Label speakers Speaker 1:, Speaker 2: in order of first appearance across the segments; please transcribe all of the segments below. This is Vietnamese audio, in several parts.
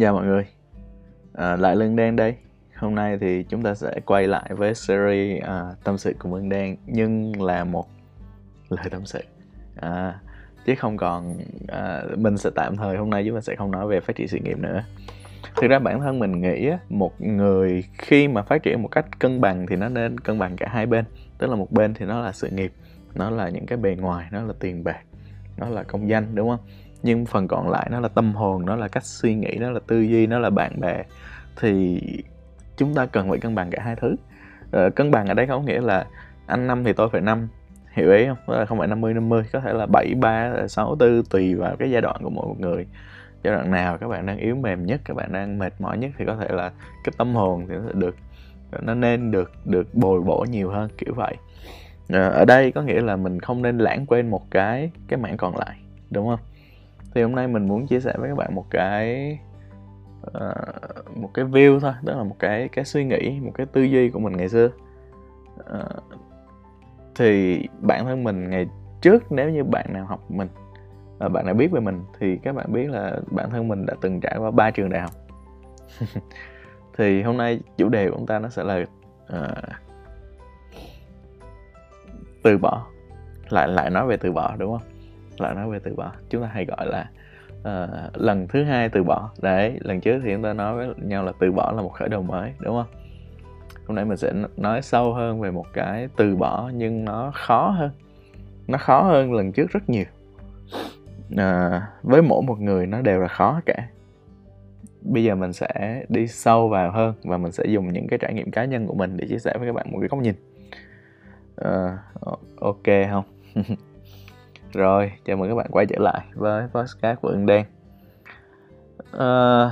Speaker 1: Xin chào mọi người, à, lại Lương Đen đây. Hôm nay thì chúng ta sẽ quay lại với series à, tâm sự cùng Lương Đen nhưng là một lời tâm sự. À, chứ không còn à, mình sẽ tạm thời hôm nay chúng ta sẽ không nói về phát triển sự nghiệp nữa. Thực ra bản thân mình nghĩ một người khi mà phát triển một cách cân bằng thì nó nên cân bằng cả hai bên. Tức là một bên thì nó là sự nghiệp, nó là những cái bề ngoài, nó là tiền bạc, nó là công danh đúng không? Nhưng phần còn lại nó là tâm hồn nó là cách suy nghĩ nó là tư duy nó là bạn bè. Thì chúng ta cần phải cân bằng cả hai thứ. Ờ, cân bằng ở đây không nghĩa là anh năm thì tôi phải năm. Hiểu ý không? Đó là không phải 50 50 có thể là 7 3 6 4 tùy vào cái giai đoạn của mỗi một người. Giai đoạn nào các bạn đang yếu mềm nhất các bạn đang mệt mỏi nhất thì có thể là cái tâm hồn thì nó sẽ được nó nên được được bồi bổ nhiều hơn kiểu vậy. Ờ, ở đây có nghĩa là mình không nên lãng quên một cái cái mảng còn lại đúng không? Thì hôm nay mình muốn chia sẻ với các bạn một cái uh, một cái view thôi đó là một cái cái suy nghĩ một cái tư duy của mình ngày xưa. Uh, thì bản thân mình ngày trước nếu như bạn nào học mình uh, bạn nào biết về mình thì các bạn biết là bản thân mình đã từng trải qua ba trường đại học. Thì hôm nay chủ đề của chúng ta nó sẽ là uh, từ bỏ lại lại nói về từ bỏ đúng không? Lại nói về từ bỏ. Chúng ta hay gọi là uh, lần thứ hai từ bỏ. Đấy lần trước thì chúng ta nói với nhau là từ bỏ là một khởi đầu mới đúng không? Hôm nay mình sẽ nói sâu hơn về một cái từ bỏ nhưng nó khó hơn. Nó khó hơn lần trước rất nhiều. À, với mỗi một người nó đều là khó cả. Bây giờ mình sẽ đi sâu vào hơn và mình sẽ dùng những cái trải nghiệm cá nhân của mình để chia sẻ với các bạn một cái góc nhìn. À, ok không? Rồi, chào mừng các bạn quay trở lại với podcast của Ưng Đen à,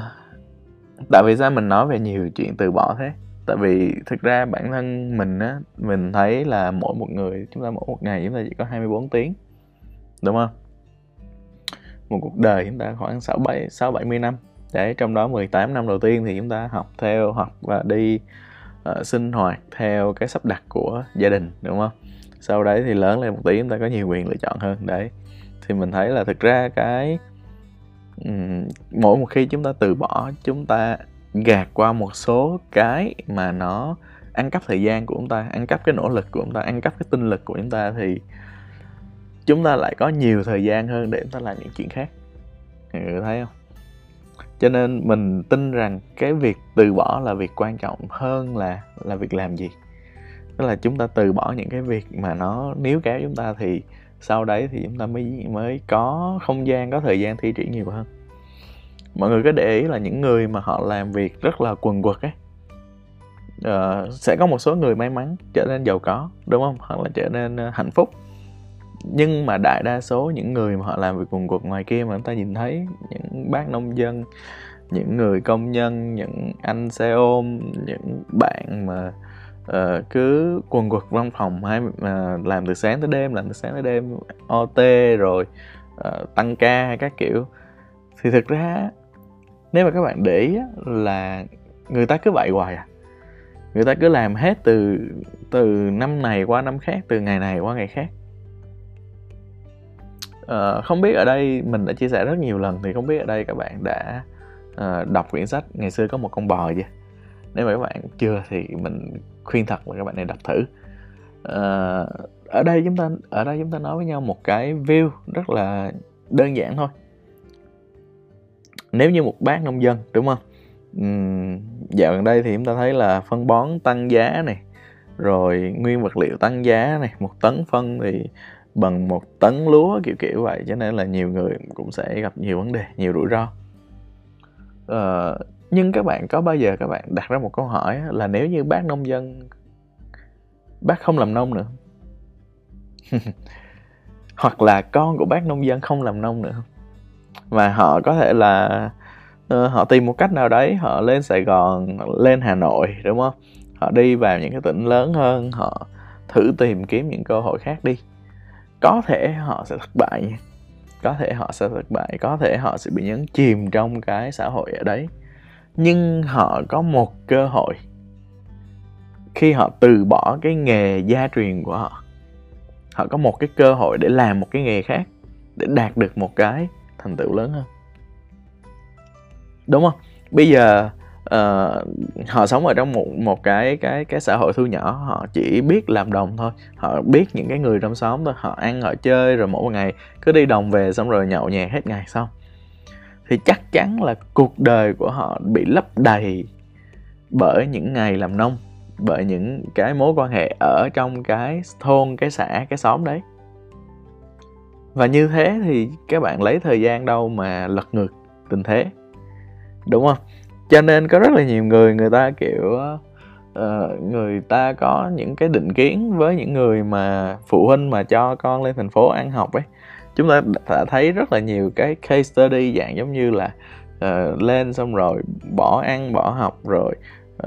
Speaker 1: Tại vì sao mình nói về nhiều chuyện từ bỏ thế? Tại vì thực ra bản thân mình á, mình thấy là mỗi một người, chúng ta mỗi một ngày chúng ta chỉ có 24 tiếng Đúng không? Một cuộc đời chúng ta khoảng 6, 7, 6 70 năm Đấy, trong đó 18 năm đầu tiên thì chúng ta học theo, học và đi uh, sinh hoạt theo cái sắp đặt của gia đình, đúng không? Sau đấy thì lớn lên một tí chúng ta có nhiều quyền lựa chọn hơn. Đấy. Thì mình thấy là thực ra cái um, mỗi một khi chúng ta từ bỏ chúng ta gạt qua một số cái mà nó ăn cắp thời gian của chúng ta ăn cắp cái nỗ lực của chúng ta ăn cắp cái tinh lực của chúng ta thì chúng ta lại có nhiều thời gian hơn để chúng ta làm những chuyện khác. Mọi người thấy không? Cho nên mình tin rằng cái việc từ bỏ là việc quan trọng hơn là là việc làm gì tức là chúng ta từ bỏ những cái việc mà nó níu kéo chúng ta thì sau đấy thì chúng ta mới mới có không gian có thời gian thi triển nhiều hơn. Mọi người có để ý là những người mà họ làm việc rất là quần quật ấy uh, sẽ có một số người may mắn trở nên giàu có đúng không? Hoặc là trở nên uh, hạnh phúc. Nhưng mà đại đa số những người mà họ làm việc quần quật ngoài kia mà chúng ta nhìn thấy những bác nông dân những người công nhân những anh xe ôm những bạn mà uh, cứ quần quật văn phòng hay uh, à, làm từ sáng tới đêm làm từ sáng tới đêm ot rồi uh, tăng ca hay các kiểu. Thì thực ra nếu mà các bạn để ý là người ta cứ vậy hoài à. Người ta cứ làm hết từ từ năm này qua năm khác từ ngày này qua ngày khác. Uh, không biết ở đây mình đã chia sẻ rất nhiều lần thì không biết ở đây các bạn đã uh, đọc quyển sách ngày xưa có một con bò chưa? Nếu mà các bạn chưa thì mình khuyên thật là các bạn nên đọc thử. À, ở đây chúng ta ở đây chúng ta nói với nhau một cái view rất là đơn giản thôi. Nếu như một bác nông dân đúng không? Uhm, dạo gần đây thì chúng ta thấy là phân bón tăng giá này rồi nguyên vật liệu tăng giá này một tấn phân thì bằng một tấn lúa kiểu kiểu vậy cho nên là nhiều người cũng sẽ gặp nhiều vấn đề nhiều rủi ro. Uh, nhưng các bạn có bao giờ các bạn đặt ra một câu hỏi là nếu như bác nông dân bác không làm nông nữa? Hoặc là con của bác nông dân không làm nông nữa? Mà họ có thể là uh, họ tìm một cách nào đấy họ lên sài gòn lên hà nội đúng không? Họ đi vào những cái tỉnh lớn hơn họ thử tìm kiếm những cơ hội khác đi. Có thể họ sẽ thất bại có thể họ sẽ thất bại có thể họ sẽ bị nhấn chìm trong cái xã hội ở đấy nhưng họ có một cơ hội khi họ từ bỏ cái nghề gia truyền của họ. Họ có một cái cơ hội để làm một cái nghề khác để đạt được một cái thành tựu lớn hơn. Đúng không? Bây giờ uh, họ sống ở trong một một cái cái cái xã hội thu nhỏ họ chỉ biết làm đồng thôi. Họ biết những cái người trong xóm thôi họ ăn họ chơi rồi mỗi ngày cứ đi đồng về xong rồi nhậu nhẹt hết ngày xong thì chắc chắn là cuộc đời của họ bị lấp đầy bởi những ngày làm nông bởi những cái mối quan hệ ở trong cái thôn cái xã cái xóm đấy. Và như thế thì các bạn lấy thời gian đâu mà lật ngược tình thế đúng không? Cho nên có rất là nhiều người người ta kiểu uh, người ta có những cái định kiến với những người mà phụ huynh mà cho con lên thành phố ăn học ấy chúng ta đã thấy rất là nhiều cái case study dạng giống như là uh, lên xong rồi bỏ ăn bỏ học rồi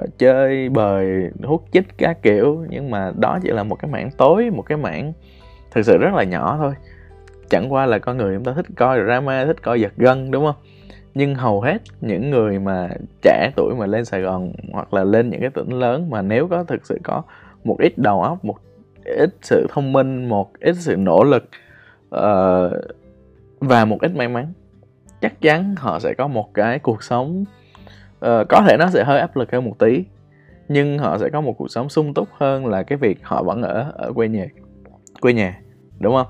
Speaker 1: uh, chơi bời hút chích các kiểu. Nhưng mà đó chỉ là một cái mảng tối một cái mảng thực sự rất là nhỏ thôi. Chẳng qua là con người chúng ta thích coi drama thích coi giật gân đúng không? Nhưng hầu hết những người mà trẻ tuổi mà lên Sài Gòn hoặc là lên những cái tỉnh lớn mà nếu có thực sự có một ít đầu óc một ít sự thông minh một ít sự nỗ lực uh, và một ít may mắn. Chắc chắn họ sẽ có một cái cuộc sống uh, có thể nó sẽ hơi áp lực hơn một tí nhưng họ sẽ có một cuộc sống sung túc hơn là cái việc họ vẫn ở ở quê nhà quê nhà đúng không?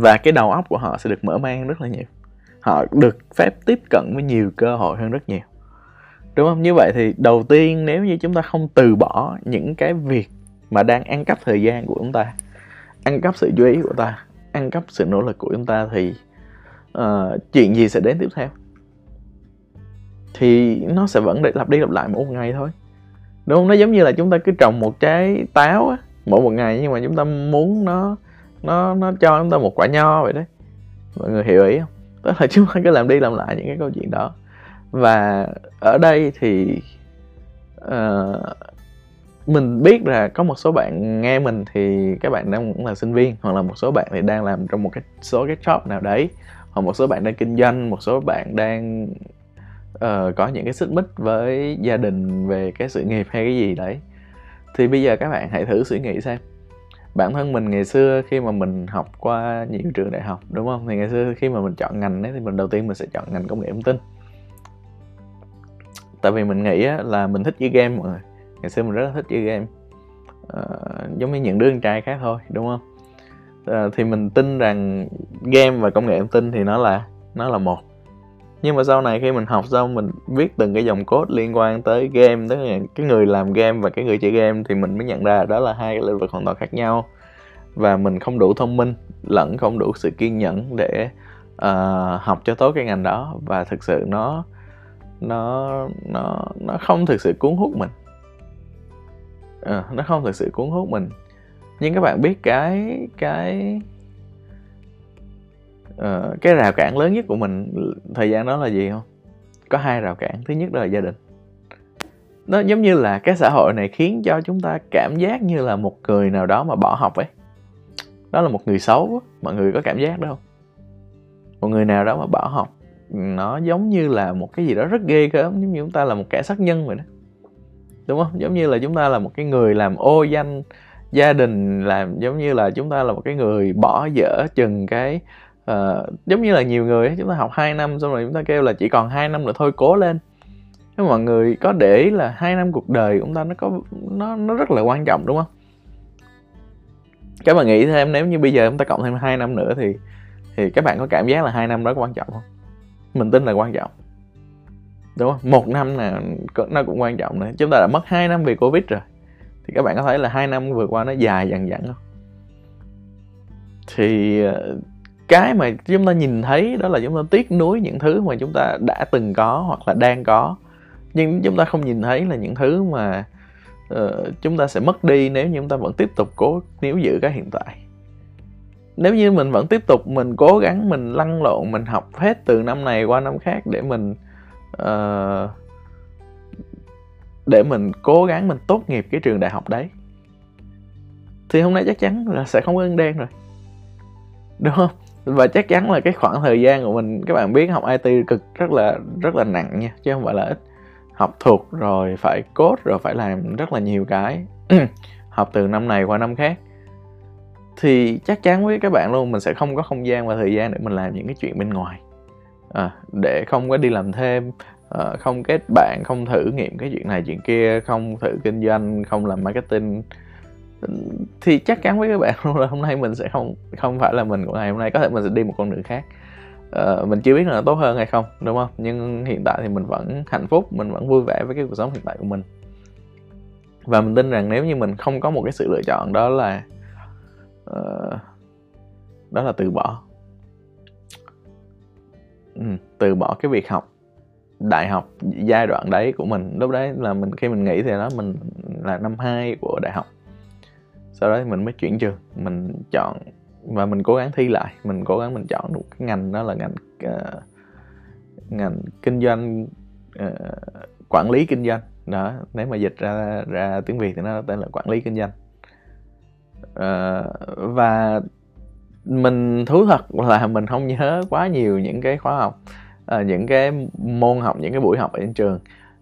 Speaker 1: Và cái đầu óc của họ sẽ được mở mang rất là nhiều. Họ được phép tiếp cận với nhiều cơ hội hơn rất nhiều. Đúng không? Như vậy thì đầu tiên nếu như chúng ta không từ bỏ những cái việc mà đang ăn cắp thời gian của chúng ta ăn cắp sự chú ý của ta ăn cắp sự nỗ lực của chúng ta thì uh, chuyện gì sẽ đến tiếp theo? Thì nó sẽ vẫn để lặp đi lặp lại mỗi một ngày thôi. Đúng không? Nó giống như là chúng ta cứ trồng một trái táo á, mỗi một ngày nhưng mà chúng ta muốn nó nó nó cho chúng ta một quả nho vậy đấy. Mọi người hiểu ý không? Tức là chúng ta cứ làm đi làm lại những cái câu chuyện đó. Và ở đây thì uh, mình biết là có một số bạn nghe mình thì các bạn đang cũng là sinh viên hoặc là một số bạn thì đang làm trong một cái số cái job nào đấy hoặc một số bạn đang kinh doanh một số bạn đang uh, có những cái xích mích với gia đình về cái sự nghiệp hay cái gì đấy. Thì bây giờ các bạn hãy thử suy nghĩ xem. Bản thân mình ngày xưa khi mà mình học qua nhiều trường đại học đúng không? Thì ngày xưa khi mà mình chọn ngành ấy thì mình đầu tiên mình sẽ chọn ngành công nghệ thông tin. Tại vì mình nghĩ là mình thích chơi game mọi người ngày xưa mình rất là thích chơi game. Uh, giống như những đứa con trai khác thôi đúng không? Uh, thì mình tin rằng game và công nghệ thông tin thì nó là nó là một. Nhưng mà sau này khi mình học xong mình viết từng cái dòng code liên quan tới game tức là cái người làm game và cái người chơi game thì mình mới nhận ra đó là hai cái lĩnh vực hoàn toàn khác nhau. Và mình không đủ thông minh lẫn không đủ sự kiên nhẫn để uh, học cho tốt cái ngành đó. Và thực sự nó nó nó nó không thực sự cuốn hút mình à, nó không thực sự cuốn hút mình. Nhưng các bạn biết cái cái uh, cái rào cản lớn nhất của mình thời gian đó là gì không? Có hai rào cản. Thứ nhất đó là gia đình. Nó giống như là cái xã hội này khiến cho chúng ta cảm giác như là một người nào đó mà bỏ học ấy. Đó là một người xấu mọi người có cảm giác đó không? Một người nào đó mà bỏ học nó giống như là một cái gì đó rất ghê gớm giống như chúng ta là một kẻ sát nhân vậy đó đúng không? Giống như là chúng ta là một cái người làm ô danh gia đình làm giống như là chúng ta là một cái người bỏ dở chừng cái uh, giống như là nhiều người chúng ta học 2 năm xong rồi chúng ta kêu là chỉ còn 2 năm nữa thôi cố lên. Nhưng mọi người có để ý là hai năm cuộc đời của chúng ta nó có nó nó rất là quan trọng đúng không? Các bạn nghĩ thêm nếu như bây giờ chúng ta cộng thêm 2 năm nữa thì thì các bạn có cảm giác là hai năm đó quan trọng không? Mình tin là quan trọng đúng không? Một năm là nó cũng quan trọng nữa. Chúng ta đã mất 2 năm vì covid rồi. Thì các bạn có thấy là hai năm vừa qua nó dài dằng dẳng không? Thì ờ, cái mà chúng ta nhìn thấy đó là chúng ta tiếc nuối những thứ mà chúng ta đã từng có hoặc là đang có. Nhưng chúng ta không nhìn thấy là những thứ mà uh, chúng ta sẽ mất đi nếu như chúng ta vẫn tiếp tục cố níu giữ cái hiện tại. Nếu như mình vẫn tiếp tục mình cố gắng mình lăn lộn mình học hết từ năm này qua năm khác để mình uh, để mình cố gắng mình tốt nghiệp cái trường đại học đấy. Thì hôm nay chắc chắn là sẽ không có ân đen rồi. Đúng không? Và chắc chắn là cái khoảng thời gian của mình các bạn biết học IT cực rất là rất là nặng nha chứ không phải là ít. Học thuộc rồi phải code rồi phải làm rất là nhiều cái. Học từ năm này qua năm khác. Thì chắc chắn với các bạn luôn mình sẽ không có không gian và thời gian để mình làm những cái chuyện bên ngoài à, để không có đi làm thêm à, không kết bạn không thử nghiệm cái chuyện này chuyện kia không thử kinh doanh không làm marketing ừ, thì chắc chắn với các bạn luôn là hôm nay mình sẽ không không phải là mình của ngày hôm nay có thể mình sẽ đi một con đường khác. Uh, mình chưa biết là nó tốt hơn hay không đúng không? Nhưng hiện tại thì mình vẫn hạnh phúc mình vẫn vui vẻ với cái cuộc sống hiện tại của mình. Và mình tin rằng nếu như mình không có một cái sự lựa chọn đó là uh, đó là từ bỏ từ bỏ cái việc học đại học giai đoạn đấy của mình. Lúc đấy là mình khi mình nghĩ thì đó mình là năm 2 của đại học. Sau đó thì mình mới chuyển trường mình chọn và mình cố gắng thi lại. Mình cố gắng mình chọn được cái ngành đó là ngành uh, ngành kinh doanh uh, quản lý kinh doanh. Đó nếu mà dịch ra ra tiếng việt thì nó tên là quản lý kinh doanh. Uh, và mình thú thật là mình không nhớ quá nhiều những cái khóa học uh, những cái môn học những cái buổi học ở trên trường.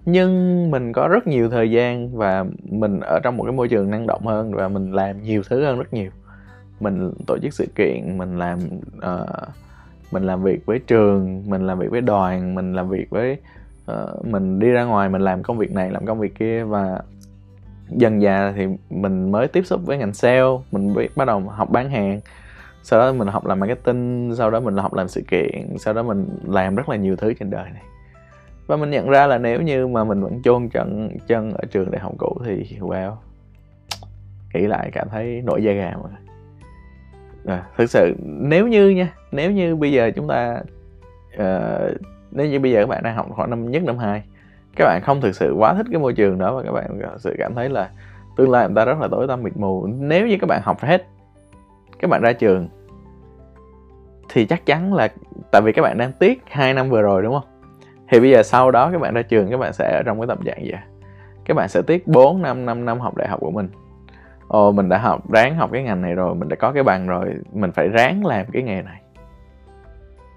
Speaker 1: Nhưng mình có rất nhiều thời gian và mình ở trong một cái môi trường năng động hơn và mình làm nhiều thứ hơn rất nhiều. Mình tổ chức sự kiện mình làm uh, mình làm việc với trường mình làm việc với đoàn mình làm việc với uh, mình đi ra ngoài mình làm công việc này làm công việc kia và dần dà thì mình mới tiếp xúc với ngành sale mình biết bắt đầu học bán hàng sau đó mình học làm marketing sau đó mình học làm sự kiện sau đó mình làm rất là nhiều thứ trên đời này. Và mình nhận ra là nếu như mà mình vẫn chôn chân chân ở trường đại học cũ thì wow nghĩ lại cảm thấy nổi da gà mà. À, thực sự nếu như nha nếu như bây giờ chúng ta uh, nếu như bây giờ các bạn đang học khoảng năm nhất năm hai các bạn không thực sự quá thích cái môi trường đó và các bạn thực sự cảm thấy là tương lai người ta rất là tối tăm mịt mù. Nếu như các bạn học hết các bạn ra trường thì chắc chắn là tại vì các bạn đang tiếc hai năm vừa rồi đúng không? Thì bây giờ sau đó các bạn ra trường các bạn sẽ ở trong cái tâm trạng gì các bạn sẽ tiếc 4 năm 5 năm học đại học của mình. Ồ mình đã học ráng học cái ngành này rồi mình đã có cái bằng rồi mình phải ráng làm cái nghề này.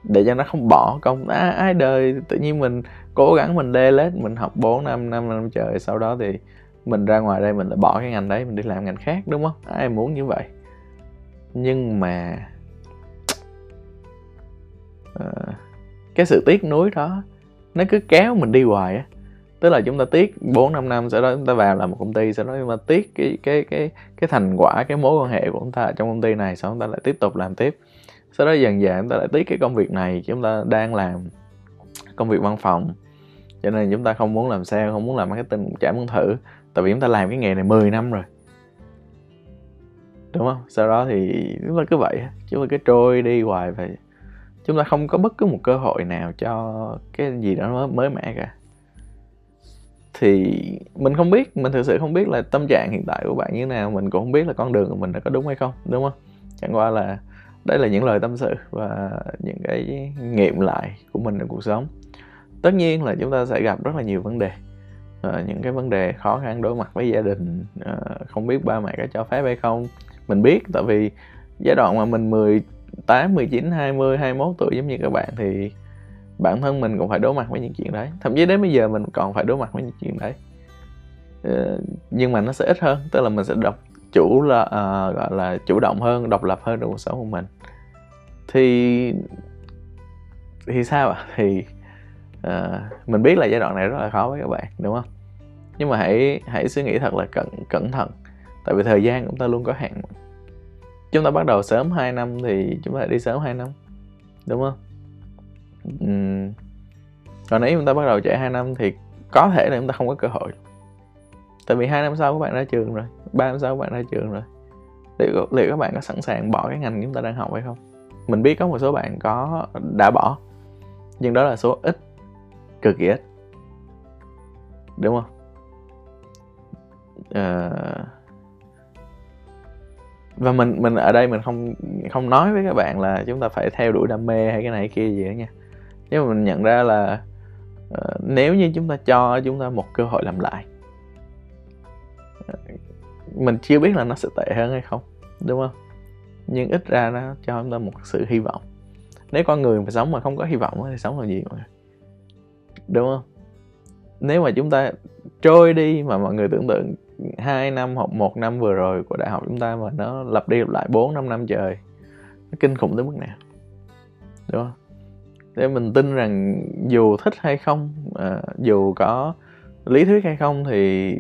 Speaker 1: Để cho nó không bỏ công à, ai đời tự nhiên mình cố gắng mình đê lết mình học 4 năm 5 năm trời sau đó thì mình ra ngoài đây mình lại bỏ cái ngành đấy mình đi làm ngành khác đúng không? Ai muốn như vậy? Nhưng mà uh, cái sự tiếc nuối đó nó cứ kéo mình đi hoài á. Tức là chúng ta tiếc 4 5 năm sau đó chúng ta vào làm một công ty sau đó chúng ta tiếc cái cái cái cái thành quả cái mối quan hệ của chúng ta ở trong công ty này sau đó chúng ta lại tiếp tục làm tiếp. Sau đó dần dần chúng ta lại tiếc cái công việc này chúng ta đang làm công việc văn phòng. Cho nên chúng ta không muốn làm sale không muốn làm marketing chả muốn thử. Tại vì chúng ta làm cái nghề này 10 năm rồi đúng không? Sau đó thì chúng ta cứ vậy chúng ta cứ trôi đi hoài vậy chúng ta không có bất cứ một cơ hội nào cho cái gì đó mới, mới mẻ cả. Thì mình không biết mình thực sự không biết là tâm trạng hiện tại của bạn như thế nào mình cũng không biết là con đường của mình đã có đúng hay không đúng không? Chẳng qua là đây là những lời tâm sự và những cái nghiệm lại của mình trong cuộc sống. Tất nhiên là chúng ta sẽ gặp rất là nhiều vấn đề à, những cái vấn đề khó khăn đối mặt với gia đình à, không biết ba mẹ có cho phép hay không mình biết tại vì giai đoạn mà mình 18, 19, 20, 21 tuổi giống như các bạn thì bản thân mình cũng phải đối mặt với những chuyện đấy. Thậm chí đến bây giờ mình còn phải đối mặt với những chuyện đấy. Ờ, nhưng mà nó sẽ ít hơn tức là mình sẽ độc chủ là uh, gọi là chủ động hơn độc lập hơn trong cuộc sống của mình. Thì thì sao ạ? Thì uh, mình biết là giai đoạn này rất là khó với các bạn đúng không? Nhưng mà hãy hãy suy nghĩ thật là cẩn cẩn thận tại vì thời gian chúng ta luôn có hạn chúng ta bắt đầu sớm 2 năm thì chúng ta đi sớm 2 năm đúng không? Uhm. còn nếu chúng ta bắt đầu chạy 2 năm thì có thể là chúng ta không có cơ hội. Tại vì hai năm sau các bạn ra trường rồi ba năm sau các bạn ra trường rồi liệu liệu các bạn có sẵn sàng bỏ cái ngành chúng ta đang học hay không? Mình biết có một số bạn có đã bỏ nhưng đó là số ít cực kỳ ít. Đúng không? Uh, và mình mình ở đây mình không không nói với các bạn là chúng ta phải theo đuổi đam mê hay cái này cái kia gì đó nha. Nhưng mà mình nhận ra là uh, nếu như chúng ta cho chúng ta một cơ hội làm lại uh, mình chưa biết là nó sẽ tệ hơn hay không đúng không? Nhưng ít ra nó cho chúng ta một sự hy vọng. Nếu con người mà sống mà không có hy vọng thì sống làm gì mà đúng không? Nếu mà chúng ta trôi đi mà mọi người tưởng tượng hai năm hoặc một năm vừa rồi của đại học chúng ta mà nó lặp đi lặp lại bốn năm năm trời. Nó kinh khủng tới mức nào? Đúng không? Để mình tin rằng dù thích hay không à, dù có lý thuyết hay không thì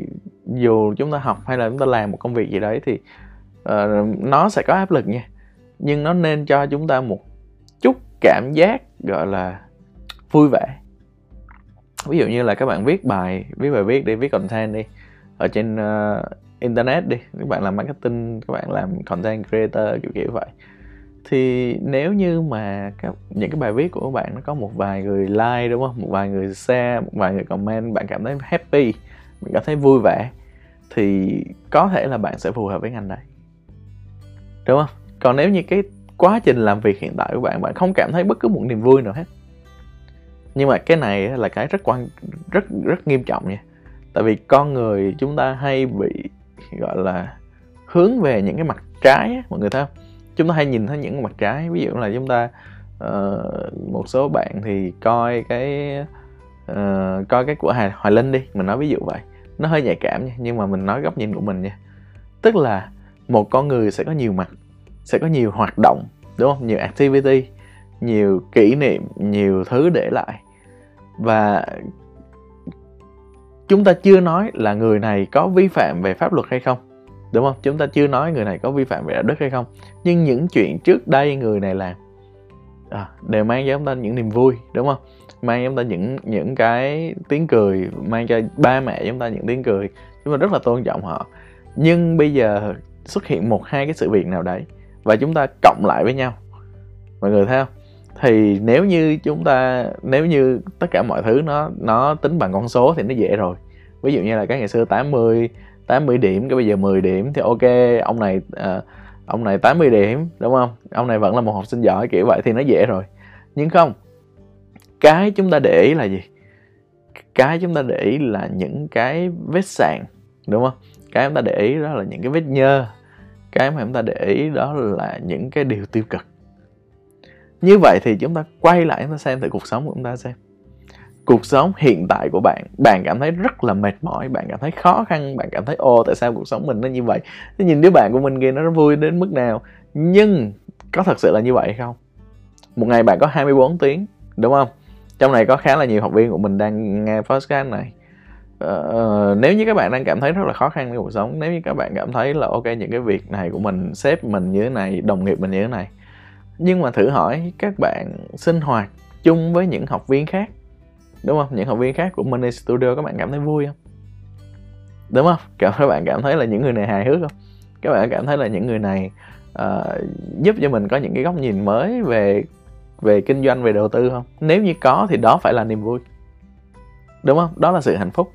Speaker 1: dù chúng ta học hay là chúng ta làm một công việc gì đấy thì uh, nó sẽ có áp lực nha. Nhưng nó nên cho chúng ta một chút cảm giác gọi là vui vẻ. Ví dụ như là các bạn viết bài viết bài viết đi viết content đi ở trên uh, internet đi các bạn làm marketing các bạn làm content creator kiểu kiểu vậy. Thì nếu như mà các, những cái bài viết của các bạn nó có một vài người like đúng không? Một vài người share một vài người comment bạn cảm thấy happy bạn cảm thấy vui vẻ thì có thể là bạn sẽ phù hợp với ngành đấy đúng không? Còn nếu như cái quá trình làm việc hiện tại của bạn bạn không cảm thấy bất cứ một niềm vui nào hết. Nhưng mà cái này là cái rất quan rất rất nghiêm trọng nha tại vì con người chúng ta hay bị gọi là hướng về những cái mặt trái á, mọi người thấy không? Chúng ta hay nhìn thấy những cái mặt trái. Ví dụ là chúng ta uh, một số bạn thì coi cái uh, coi cái của Hà Hoài Linh đi mình nói ví dụ vậy. Nó hơi nhạy cảm nha nhưng mà mình nói góc nhìn của mình nha. Tức là một con người sẽ có nhiều mặt sẽ có nhiều hoạt động đúng không? Nhiều activity nhiều kỷ niệm nhiều thứ để lại. Và chúng ta chưa nói là người này có vi phạm về pháp luật hay không đúng không? Chúng ta chưa nói người này có vi phạm về đạo đức hay không. Nhưng những chuyện trước đây người này làm à, đều mang cho chúng ta những niềm vui đúng không? Mang cho chúng ta những những cái tiếng cười mang cho ba mẹ chúng ta những tiếng cười. Chúng ta rất là tôn trọng họ. Nhưng bây giờ xuất hiện một hai cái sự việc nào đấy và chúng ta cộng lại với nhau. Mọi người thấy không? Thì nếu như chúng ta nếu như tất cả mọi thứ nó nó tính bằng con số thì nó dễ rồi. Ví dụ như là cái ngày xưa 80 80 điểm cái bây giờ 10 điểm thì ok ông này uh, ông này 80 điểm đúng không? Ông này vẫn là một học sinh giỏi kiểu vậy thì nó dễ rồi. Nhưng không cái chúng ta để ý là gì? Cái chúng ta để ý là những cái vết sạn đúng không? Cái chúng ta để ý đó là những cái vết nhơ. Cái mà chúng ta để ý đó là những cái điều tiêu cực như vậy thì chúng ta quay lại chúng ta xem thử cuộc sống của chúng ta xem. Cuộc sống hiện tại của bạn bạn cảm thấy rất là mệt mỏi bạn cảm thấy khó khăn bạn cảm thấy ô tại sao cuộc sống mình nó như vậy? Thế nhìn đứa bạn của mình kia nó vui đến mức nào? Nhưng có thật sự là như vậy không? Một ngày bạn có 24 tiếng đúng không? Trong này có khá là nhiều học viên của mình đang nghe podcast này. Uh, nếu như các bạn đang cảm thấy rất là khó khăn trong cuộc sống nếu như các bạn cảm thấy là ok những cái việc này của mình sếp mình như thế này đồng nghiệp mình như thế này nhưng mà thử hỏi các bạn sinh hoạt chung với những học viên khác đúng không? Những học viên khác của Money Studio các bạn cảm thấy vui không? Đúng không? Các bạn cảm thấy là những người này hài hước không? Các bạn cảm thấy là những người này uh, giúp cho mình có những cái góc nhìn mới về về kinh doanh về đầu tư không? Nếu như có thì đó phải là niềm vui. Đúng không? Đó là sự hạnh phúc.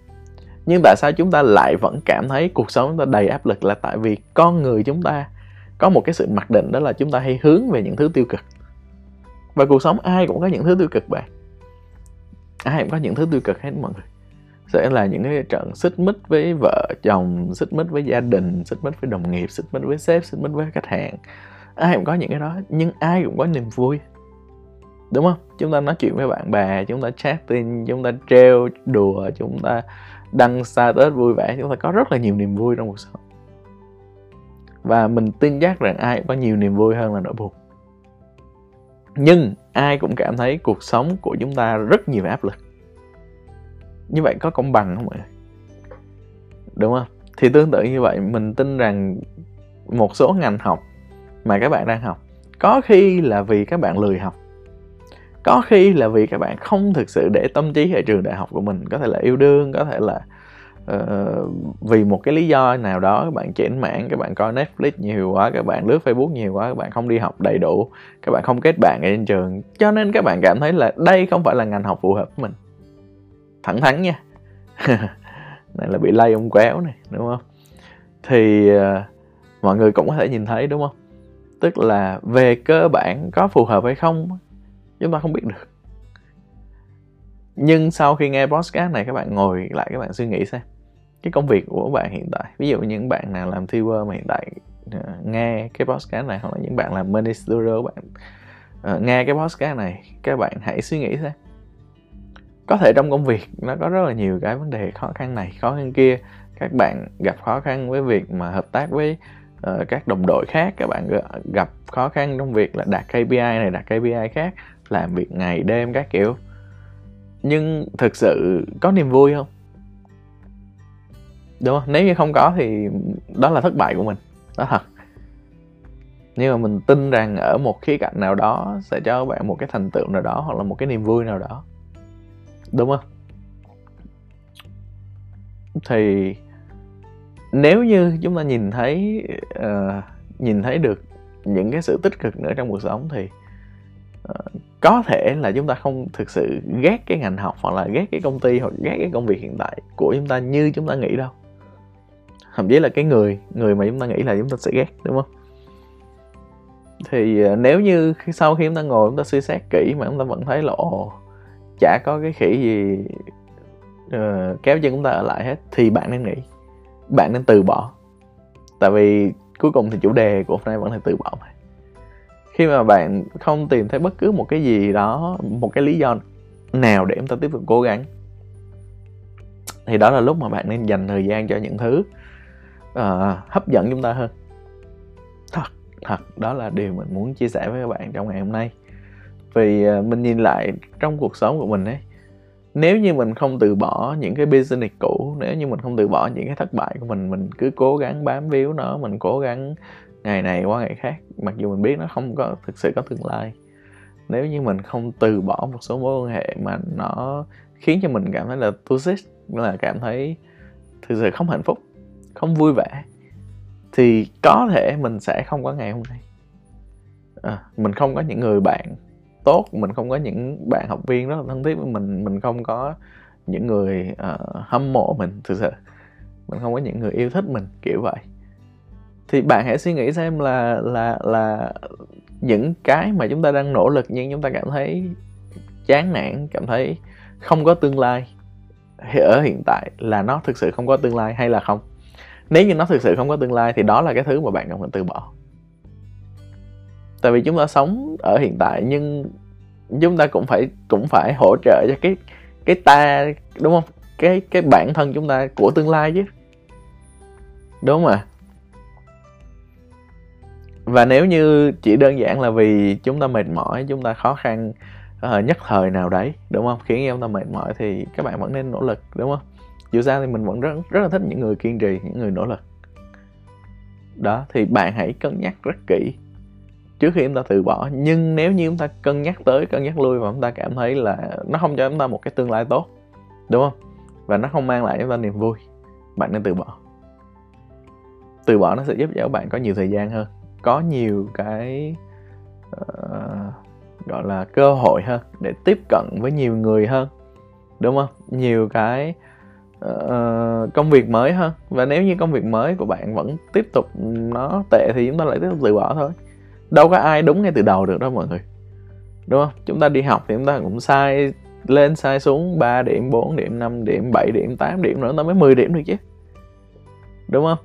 Speaker 1: Nhưng tại sao chúng ta lại vẫn cảm thấy cuộc sống chúng ta đầy áp lực là tại vì con người chúng ta có một cái sự mặc định đó là chúng ta hay hướng về những thứ tiêu cực. Và cuộc sống ai cũng có những thứ tiêu cực bạn. Ai cũng có những thứ tiêu cực hết mọi người. Sẽ là những cái trận xích mích với vợ chồng, xích mích với gia đình, xích mích với đồng nghiệp, xích mích với sếp, xích mích với khách hàng. Ai cũng có những cái đó, nhưng ai cũng có niềm vui. Đúng không? Chúng ta nói chuyện với bạn bè, chúng ta chat tin chúng ta treo đùa, chúng ta đăng status vui vẻ, chúng ta có rất là nhiều niềm vui trong cuộc sống và mình tin chắc rằng ai cũng có nhiều niềm vui hơn là nỗi buồn. Nhưng ai cũng cảm thấy cuộc sống của chúng ta rất nhiều áp lực. Như vậy có công bằng không ạ? Đúng không? Thì tương tự như vậy, mình tin rằng một số ngành học mà các bạn đang học, có khi là vì các bạn lười học. Có khi là vì các bạn không thực sự để tâm trí ở trường đại học của mình có thể là yêu đương, có thể là uh, vì một cái lý do nào đó các bạn chỉnh mạng các bạn coi Netflix nhiều quá các bạn lướt Facebook nhiều quá các bạn không đi học đầy đủ các bạn không kết bạn ở trên trường. Cho nên các bạn cảm thấy là đây không phải là ngành học phù hợp với mình. Thẳng thắn nha. Này là bị lay ông quéo này đúng không? Thì uh, mọi người cũng có thể nhìn thấy đúng không? Tức là về cơ bản có phù hợp hay không chúng ta không biết được nhưng sau khi nghe podcast này các bạn ngồi lại các bạn suy nghĩ xem cái công việc của bạn hiện tại. Ví dụ những bạn nào làm viewer mà hiện tại uh, nghe cái podcast này hoặc là những bạn làm minister bạn uh, nghe cái podcast này các bạn hãy suy nghĩ xem. Có thể trong công việc nó có rất là nhiều cái vấn đề khó khăn này khó khăn kia. Các bạn gặp khó khăn với việc mà hợp tác với uh, các đồng đội khác các bạn gặp khó khăn trong việc là đạt KPI này đạt KPI khác làm việc ngày đêm các kiểu nhưng thực sự có niềm vui không? Đúng không? Nếu như không có thì đó là thất bại của mình. Đó thật. Nhưng mà mình tin rằng ở một khía cạnh nào đó sẽ cho bạn một cái thành tựu nào đó hoặc là một cái niềm vui nào đó. Đúng không? Thì nếu như chúng ta nhìn thấy uh, nhìn thấy được những cái sự tích cực nữa trong cuộc sống thì uh, có thể là chúng ta không thực sự ghét cái ngành học hoặc là ghét cái công ty hoặc ghét cái công việc hiện tại của chúng ta như chúng ta nghĩ đâu. Thậm chí là cái người người mà chúng ta nghĩ là chúng ta sẽ ghét đúng không? Thì ờ, nếu như sau khi chúng ta ngồi chúng ta suy xét kỹ mà chúng ta vẫn thấy là ồ chả có cái khỉ gì uh, kéo chân chúng ta ở lại hết thì bạn nên nghĩ. Bạn nên từ bỏ. Tại vì cuối cùng thì chủ đề của hôm nay vẫn là từ bỏ mà khi mà bạn không tìm thấy bất cứ một cái gì đó một cái lý do nào để chúng ta tiếp tục cố gắng thì đó là lúc mà bạn nên dành thời gian cho những thứ uh, hấp dẫn chúng ta hơn. Thật thật đó là điều mình muốn chia sẻ với các bạn trong ngày hôm nay. Vì uh, mình nhìn lại trong cuộc sống của mình ấy nếu như mình không từ bỏ những cái business cũ nếu như mình không từ bỏ những cái thất bại của mình mình cứ cố gắng bám víu nó mình cố gắng ngày này qua ngày khác mặc dù mình biết nó không có thực sự có tương lai. Nếu như mình không từ bỏ một số mối quan hệ mà nó khiến cho mình cảm thấy là toxic là cảm thấy thực sự không hạnh phúc không vui vẻ thì có thể mình sẽ không có ngày hôm nay. À, mình không có những người bạn tốt mình không có những bạn học viên rất là thân thiết với mình mình không có những người uh, hâm mộ mình thực sự. Mình không có những người yêu thích mình kiểu vậy thì bạn hãy suy nghĩ xem là là là những cái mà chúng ta đang nỗ lực nhưng chúng ta cảm thấy chán nản, cảm thấy không có tương lai ở hiện tại là nó thực sự không có tương lai hay là không? Nếu như nó thực sự không có tương lai thì đó là cái thứ mà bạn cần phải từ bỏ. Tại vì chúng ta sống ở hiện tại nhưng chúng ta cũng phải cũng phải hỗ trợ cho cái cái ta, đúng không? Cái cái bản thân chúng ta của tương lai chứ. Đúng không ạ? Và nếu như chỉ đơn giản là vì chúng ta mệt mỏi chúng ta khó khăn uh, nhất thời nào đấy đúng không? Khiến chúng ta mệt mỏi thì các bạn vẫn nên nỗ lực đúng không? Dù sao thì mình vẫn rất rất là thích những người kiên trì những người nỗ lực. Đó thì bạn hãy cân nhắc rất kỹ trước khi chúng ta từ bỏ. Nhưng nếu như chúng ta cân nhắc tới cân nhắc lui và chúng ta cảm thấy là nó không cho chúng ta một cái tương lai tốt đúng không? Và nó không mang lại cho chúng ta niềm vui bạn nên từ bỏ. Từ bỏ nó sẽ giúp cho bạn có nhiều thời gian hơn có nhiều cái uh, gọi là cơ hội hơn để tiếp cận với nhiều người hơn đúng không? Nhiều cái uh, công việc mới hơn và nếu như công việc mới của bạn vẫn tiếp tục nó tệ thì chúng ta lại tiếp tục từ bỏ thôi. Đâu có ai đúng ngay từ đầu được đó mọi người đúng không? Chúng ta đi học thì chúng ta cũng sai lên sai xuống 3 điểm 4 điểm 5 điểm 7 điểm 8 điểm nữa ta mới 10 điểm được chứ đúng không?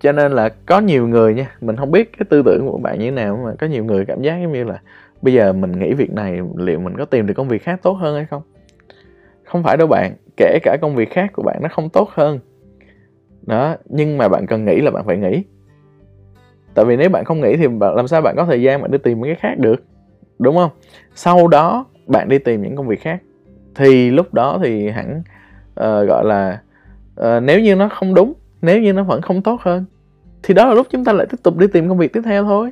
Speaker 1: Cho nên là có nhiều người nha mình không biết cái tư tưởng của bạn như thế nào mà có nhiều người cảm giác giống như là bây giờ mình nghĩ việc này liệu mình có tìm được công việc khác tốt hơn hay không? Không phải đâu bạn kể cả công việc khác của bạn nó không tốt hơn. Đó nhưng mà bạn cần nghĩ là bạn phải nghĩ. Tại vì nếu bạn không nghĩ thì làm sao bạn có thời gian bạn đi tìm cái khác được đúng không? Sau đó bạn đi tìm những công việc khác thì lúc đó thì hẳn uh, gọi là uh, nếu như nó không đúng nếu như nó vẫn không tốt hơn thì đó là lúc chúng ta lại tiếp tục đi tìm công việc tiếp theo thôi.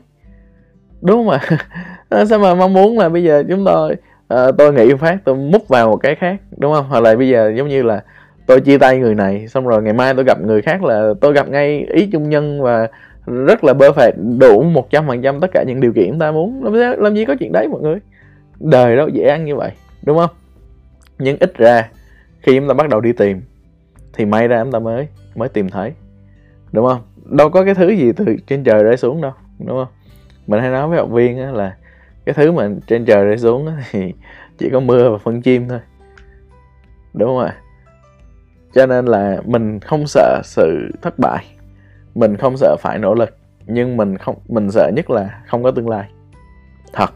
Speaker 1: Đúng không ạ? Ờ, sao mà mong muốn là bây giờ chúng tôi uh, tôi nghĩ phát tôi múc vào một cái khác đúng không? Hoặc là bây giờ giống như là tôi chia tay người này xong rồi ngày mai tôi gặp người khác là tôi gặp ngay ý chung nhân và rất là bơ phẹt đủ một trăm phần trăm tất cả những điều kiện ta muốn. Làm, làm gì có chuyện đấy mọi người? Đời đâu dễ ăn như vậy đúng không? Nhưng ít ra khi chúng ta bắt đầu đi tìm thì may ra chúng ta mới mới tìm thấy. Đúng không? Đâu có cái thứ gì từ trên trời rơi xuống đâu đúng không? Mình hay nói với học viên là cái thứ mà trên trời rơi xuống thì chỉ có mưa và phân chim thôi. Đúng không ạ? Cho nên là mình không sợ sự thất bại mình không sợ phải nỗ lực nhưng mình không mình sợ nhất là không có tương lai. Thật.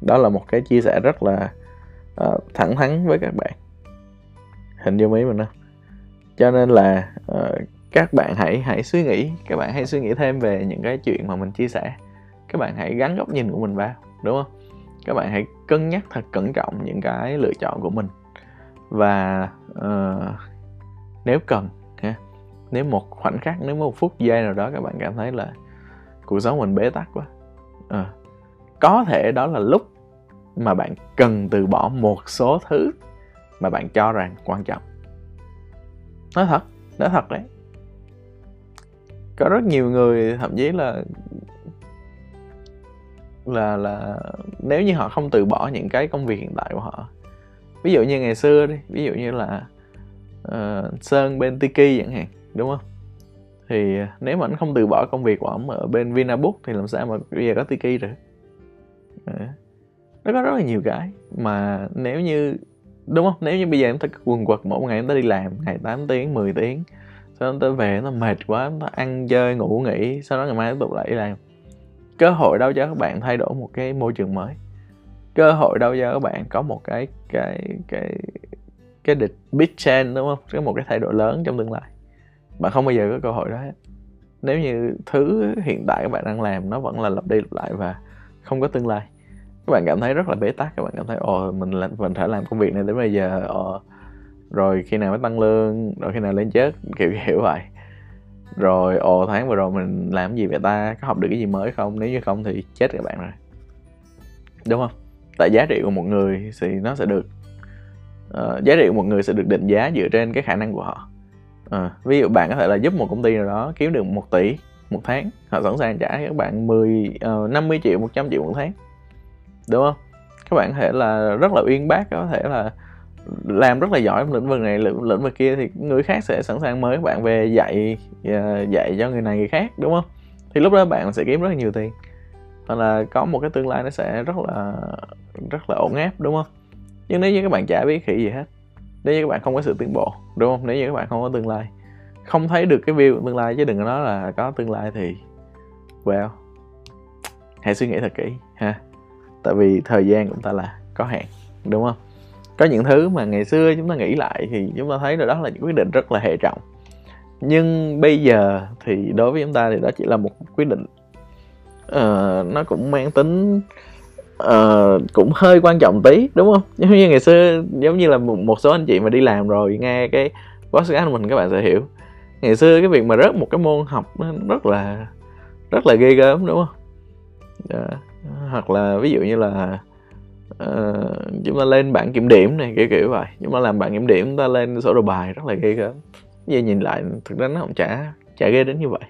Speaker 1: Đó là một cái chia sẻ rất là uh, thẳng thắn với các bạn. Hình dung ý mình không cho nên là uh, các bạn hãy hãy suy nghĩ các bạn hãy suy nghĩ thêm về những cái chuyện mà mình chia sẻ. Các bạn hãy gắn góc nhìn của mình vào đúng không? Các bạn hãy cân nhắc thật cẩn trọng những cái lựa chọn của mình. Và uh, nếu cần ha, nếu một khoảnh khắc nếu một phút giây nào đó các bạn cảm thấy là cuộc sống mình bế tắc quá uh, có thể đó là lúc mà bạn cần từ bỏ một số thứ mà bạn cho rằng quan trọng nói thật nói thật đấy. Có rất nhiều người thậm chí là là là nếu như họ không từ bỏ những cái công việc hiện tại của họ ví dụ như ngày xưa đi ví dụ như là uh, sơn bên tiki chẳng hạn đúng không? Thì nếu mà anh không từ bỏ công việc của ông ở bên vinabook thì làm sao mà bây giờ có tiki được? Ờ, nó có rất là nhiều cái mà nếu như đúng không? Nếu như bây giờ em ta quần quật, mỗi ngày em ta đi làm, ngày 8 tiếng 10 tiếng, sau đó em tới về, nó mệt quá, nó ăn, chơi, ngủ, nghỉ, sau đó ngày mai tiếp tục lại đi làm. Cơ hội đâu cho các bạn thay đổi một cái môi trường mới. Cơ hội đâu cho các bạn có một cái cái cái cái địch big change đúng không? Có một cái thay đổi lớn trong tương lai. Bạn không bao giờ có cơ hội đó hết. Nếu như thứ hiện tại các bạn đang làm, nó vẫn là lặp đi lặp lại và không có tương lai các bạn cảm thấy rất là bế tắc các bạn cảm thấy ồ mình là mình phải làm công việc này đến bây giờ ồ, rồi khi nào mới tăng lương rồi khi nào lên chết kiểu kiểu vậy. Rồi ồ tháng vừa rồi mình làm gì vậy ta? Có học được cái gì mới không? Nếu như không thì chết các bạn rồi. Đúng không? Tại giá trị của một người thì nó sẽ được uh, giá trị của một người sẽ được định giá dựa trên cái khả năng của họ. Uh, ví dụ bạn có thể là giúp một công ty nào đó kiếm được một tỷ một tháng họ sẵn sàng trả các bạn 10 uh, 50 triệu 100 triệu một tháng đúng không? Các bạn có thể là rất là uyên bác có thể là làm rất là giỏi trong lĩnh vực này lĩnh, lĩnh vực kia thì người khác sẽ sẵn sàng mời các bạn về dạy ờ, dạy cho người này người khác đúng không? Thì lúc đó bạn sẽ kiếm rất là nhiều tiền. Hoặc là có một cái tương lai nó sẽ rất là rất là ổn áp đúng không? Nhưng nếu như các bạn chả biết khỉ gì hết nếu như các bạn không có sự tiến bộ đúng không? Nếu như các bạn không có tương lai không thấy được cái view tương lai chứ đừng có nói là có tương lai thì well hãy suy nghĩ thật kỹ ha tại vì thời gian của chúng ta là có hạn đúng không? Có những thứ mà ngày xưa chúng ta nghĩ lại thì chúng ta thấy là đó là những quyết định rất là hệ trọng. Nhưng bây giờ thì đối với chúng ta thì đó chỉ là một quyết định. Uh, nó cũng mang tính uh, cũng hơi quan trọng tí đúng không? Giống như ngày xưa giống như là một, một số anh chị mà đi làm rồi nghe cái podcast của mình các bạn sẽ hiểu. Ngày xưa cái việc mà rớt một cái môn học nó rất là rất là ghê gớm đúng không? Yeah hoặc là ví dụ như là uh, chúng ta lên bảng kiểm điểm này kiểu kiểu vậy. Chúng ta làm bảng kiểm điểm chúng ta lên sổ đồ bài rất là ghê gớm. Giờ nhìn lại thực ra nó không chả chả ghê đến như vậy.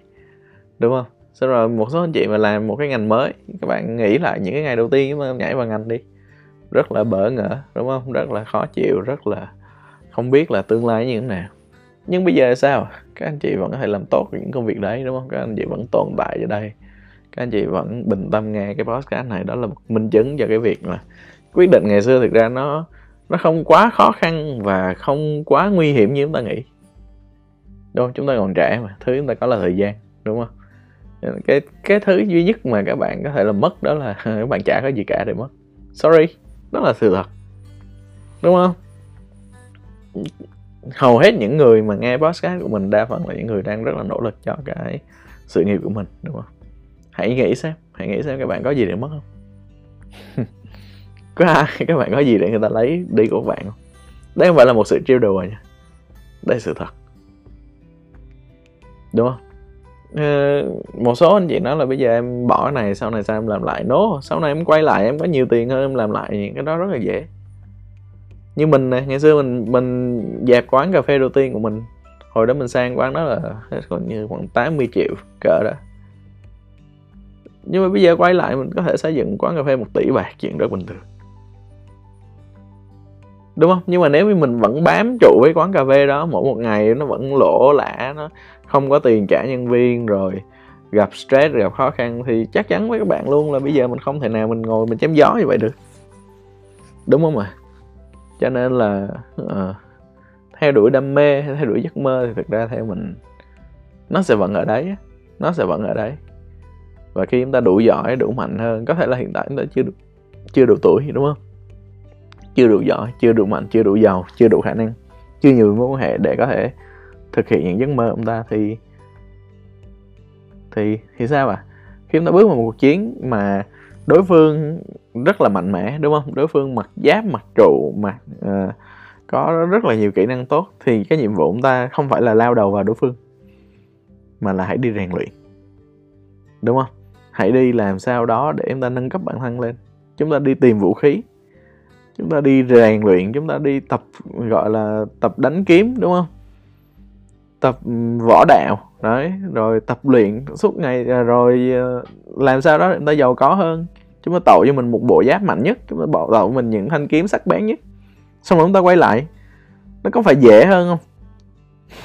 Speaker 1: Đúng không? Sau rồi một số anh chị mà làm một cái ngành mới các bạn nghĩ lại những cái ngày đầu tiên chúng ta nhảy vào ngành đi. Rất là bỡ ngỡ đúng không? Rất là khó chịu rất là không biết là tương lai như thế nào. Nhưng bây giờ sao? Các anh chị vẫn có thể làm tốt những công việc đấy đúng không? Các anh chị vẫn tồn tại ở đây các anh chị vẫn bình tâm nghe cái podcast này. Đó là một minh chứng cho cái việc là quyết định ngày xưa thực ra nó nó không quá khó khăn và không quá nguy hiểm như chúng ta nghĩ. Đúng không? Chúng ta còn trẻ mà, thứ chúng ta có là thời gian, đúng không? Cái cái thứ duy nhất mà các bạn có thể là mất đó là các bạn chả có gì cả để mất. Sorry, đó là sự thật. Đúng không? Hầu hết những người mà nghe podcast của mình đa phần là những người đang rất là nỗ lực cho cái sự nghiệp của mình, đúng không? Hãy nghĩ xem hãy nghĩ xem các bạn có gì để mất không? Có ai các bạn có gì để người ta lấy đi của các bạn không? Đây không phải là một sự trêu đùa nha. Đây là sự thật. Đúng không? Ờ, một số anh chị nói là bây giờ em bỏ này sau này sao em làm lại? Nố, no, sau này em quay lại em có nhiều tiền hơn em làm lại những cái đó rất là dễ. Như mình nè ngày xưa mình mình dẹp quán cà phê đầu tiên của mình. Hồi đó mình sang quán đó là còn như khoảng 80 triệu cỡ đó nhưng mà bây giờ quay lại mình có thể xây dựng quán cà phê một tỷ bạc chuyện rất bình thường. Đúng không? Nhưng mà nếu như mình vẫn bám trụ với quán cà phê đó mỗi một ngày nó vẫn lỗ lã nó không có tiền trả nhân viên rồi gặp stress gặp khó khăn thì chắc chắn với các bạn luôn là bây giờ mình không thể nào mình ngồi mình chém gió như vậy được. Đúng không ạ? Cho nên là uh, theo đuổi đam mê hay theo đuổi giấc mơ thì thực ra theo mình nó sẽ vẫn ở đấy nó sẽ vẫn ở đấy và khi chúng ta đủ giỏi đủ mạnh hơn có thể là hiện tại chúng ta chưa đủ, chưa đủ tuổi đúng không? Chưa đủ giỏi chưa đủ mạnh chưa đủ giàu chưa đủ khả năng chưa nhiều mối quan hệ để có thể thực hiện những giấc mơ của chúng ta thì thì thì sao à khi chúng ta bước vào một cuộc chiến mà đối phương rất là mạnh mẽ đúng không? Đối phương mặc giáp mặc trụ mặc uh, có rất là nhiều kỹ năng tốt thì cái nhiệm vụ của chúng ta không phải là lao đầu vào đối phương mà là hãy đi rèn luyện. Đúng không? Hãy đi làm sao đó để chúng ta nâng cấp bản thân lên. Chúng ta đi tìm vũ khí. Chúng ta đi rèn luyện. Chúng ta đi tập, gọi là tập đánh kiếm, đúng không? Tập võ đạo. Đấy, rồi tập luyện suốt ngày à, rồi ờ, làm sao đó để chúng ta giàu có hơn. Chúng ta tạo cho mình một bộ giáp mạnh nhất. Chúng ta tạo cho mình những thanh kiếm sắc bén nhất. Xong rồi chúng ta quay lại. Nó có phải dễ hơn không?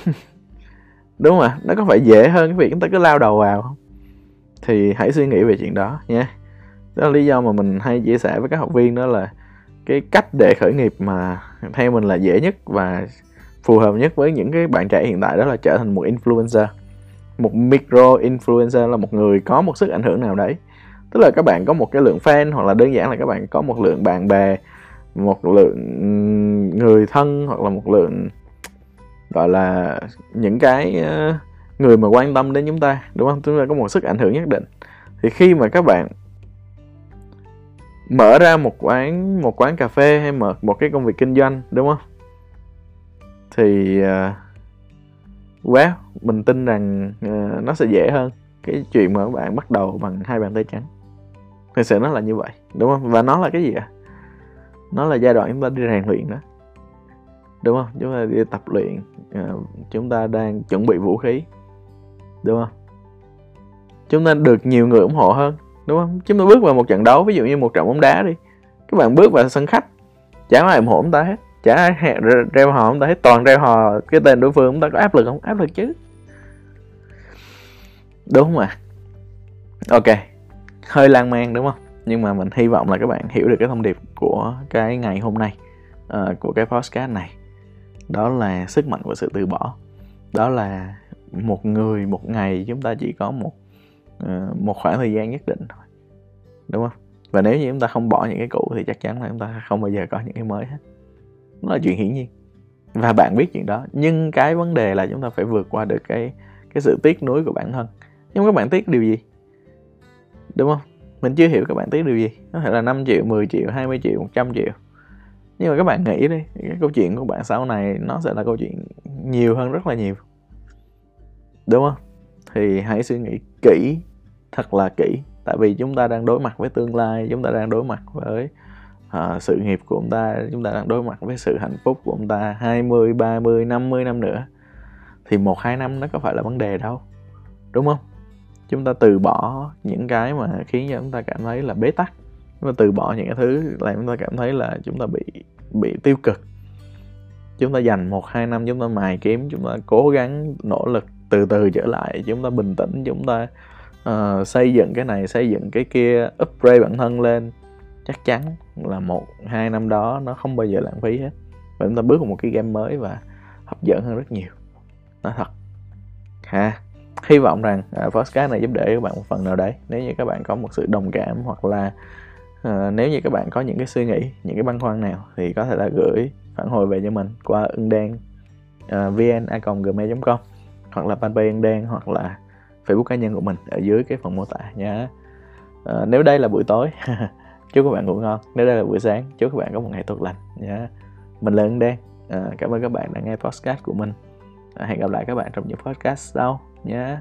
Speaker 1: Đúng không ạ nó có phải dễ hơn cái việc chúng ta cứ lao đầu vào không? Thì hãy suy nghĩ về chuyện đó nhé. Đó là lý do mà mình hay chia sẻ với các học viên đó là cái cách để khởi nghiệp mà theo mình là dễ nhất và phù hợp nhất với những cái bạn trẻ hiện tại đó là trở thành một influencer. Một micro influencer là một người có một sức ảnh hưởng nào đấy. Tức là các bạn có một cái lượng fan hoặc là đơn giản là các bạn có một lượng bạn bè một lượng người thân hoặc là một lượng gọi là những cái uh, người mà quan tâm đến chúng ta đúng không? Chúng ta có một sức ảnh hưởng nhất định. Thì khi mà các bạn mở ra một quán một quán cà phê hay mở một cái công việc kinh doanh đúng không? Thì à, uh, well mình tin rằng uh, nó sẽ dễ hơn cái chuyện mà các bạn bắt đầu bằng hai bàn tay trắng. Thực sự nó là như vậy đúng không? Và nó là cái gì ạ? À? nó là giai đoạn chúng ta đi rèn luyện đó. Đúng không? Chúng ta đi tập luyện uh, chúng ta đang chuẩn bị vũ khí đúng không? Chúng ta được nhiều người ủng hộ hơn đúng không? Chúng ta bước vào một trận đấu ví dụ như một trận bóng đá đi. Các bạn bước vào sân khách chẳng ai ủng hộ chúng ta hết. Chả ai reo hò chúng ta hết. Toàn reo hò cái tên đối phương chúng ta có áp lực không? Áp lực chứ. Đúng không ạ à? ok. Hơi lan man đúng không? Nhưng mà mình hy vọng là các bạn hiểu được cái thông điệp của cái ngày hôm nay uh, của cái podcast này. Đó là sức mạnh của sự từ bỏ. Đó là một người một ngày chúng ta chỉ có một uh, một khoảng thời gian nhất định thôi đúng không? Và nếu như chúng ta không bỏ những cái cũ thì chắc chắn là chúng ta không bao giờ có những cái mới hết. Nó là chuyện hiển nhiên. Và bạn biết chuyện đó. Nhưng cái vấn đề là chúng ta phải vượt qua được cái cái sự tiếc nuối của bản thân. Nhưng các bạn tiếc điều gì đúng không? Mình chưa hiểu các bạn tiếc điều gì. Có thể là 5 triệu 10 triệu 20 triệu 100 triệu. Nhưng mà các bạn nghĩ đi cái câu chuyện của bạn sau này nó sẽ là câu chuyện nhiều hơn rất là nhiều đúng không? Thì hãy suy nghĩ kỹ thật là kỹ. Tại vì chúng ta đang đối mặt với tương lai chúng ta đang đối mặt với uh, sự nghiệp của chúng ta chúng ta đang đối mặt với sự hạnh phúc của chúng ta 20, 30, 50 năm nữa. Thì một hai năm nó có phải là vấn đề đâu. Đúng không? Chúng ta từ bỏ những cái mà khiến cho chúng ta cảm thấy là bế tắc. Chúng ta từ bỏ những cái thứ làm chúng ta cảm thấy là chúng ta bị bị tiêu cực. Chúng ta dành một hai năm chúng ta mài kiếm chúng ta cố gắng nỗ lực từ từ trở lại chúng ta bình tĩnh chúng ta uh, xây dựng cái này xây dựng cái kia upgrade bản thân lên. Chắc chắn là một hai năm đó nó không bao giờ lãng phí hết. Và chúng ta bước vào một cái game mới và hấp dẫn hơn rất nhiều. Nói thật. Ha. Hy vọng rằng uh, podcast này giúp đỡ các bạn một phần nào đấy. Nếu như các bạn có một sự đồng cảm hoặc là uh, nếu như các bạn có những cái suy nghĩ những cái băn khoăn nào thì có thể là gửi phản hồi về cho mình qua ưng đen uh, vn a gmail com hoặc là fanpage đen hoặc là facebook cá nhân của mình ở dưới cái phần mô tả nhé à, ờ, nếu đây là buổi tối chúc các bạn ngủ ngon. Nếu đây là buổi sáng chúc các bạn có một ngày tốt lành nhé mình là ưng đen. À, cảm ơn các bạn đã nghe podcast của mình. À, hẹn gặp lại các bạn trong những podcast sau nhé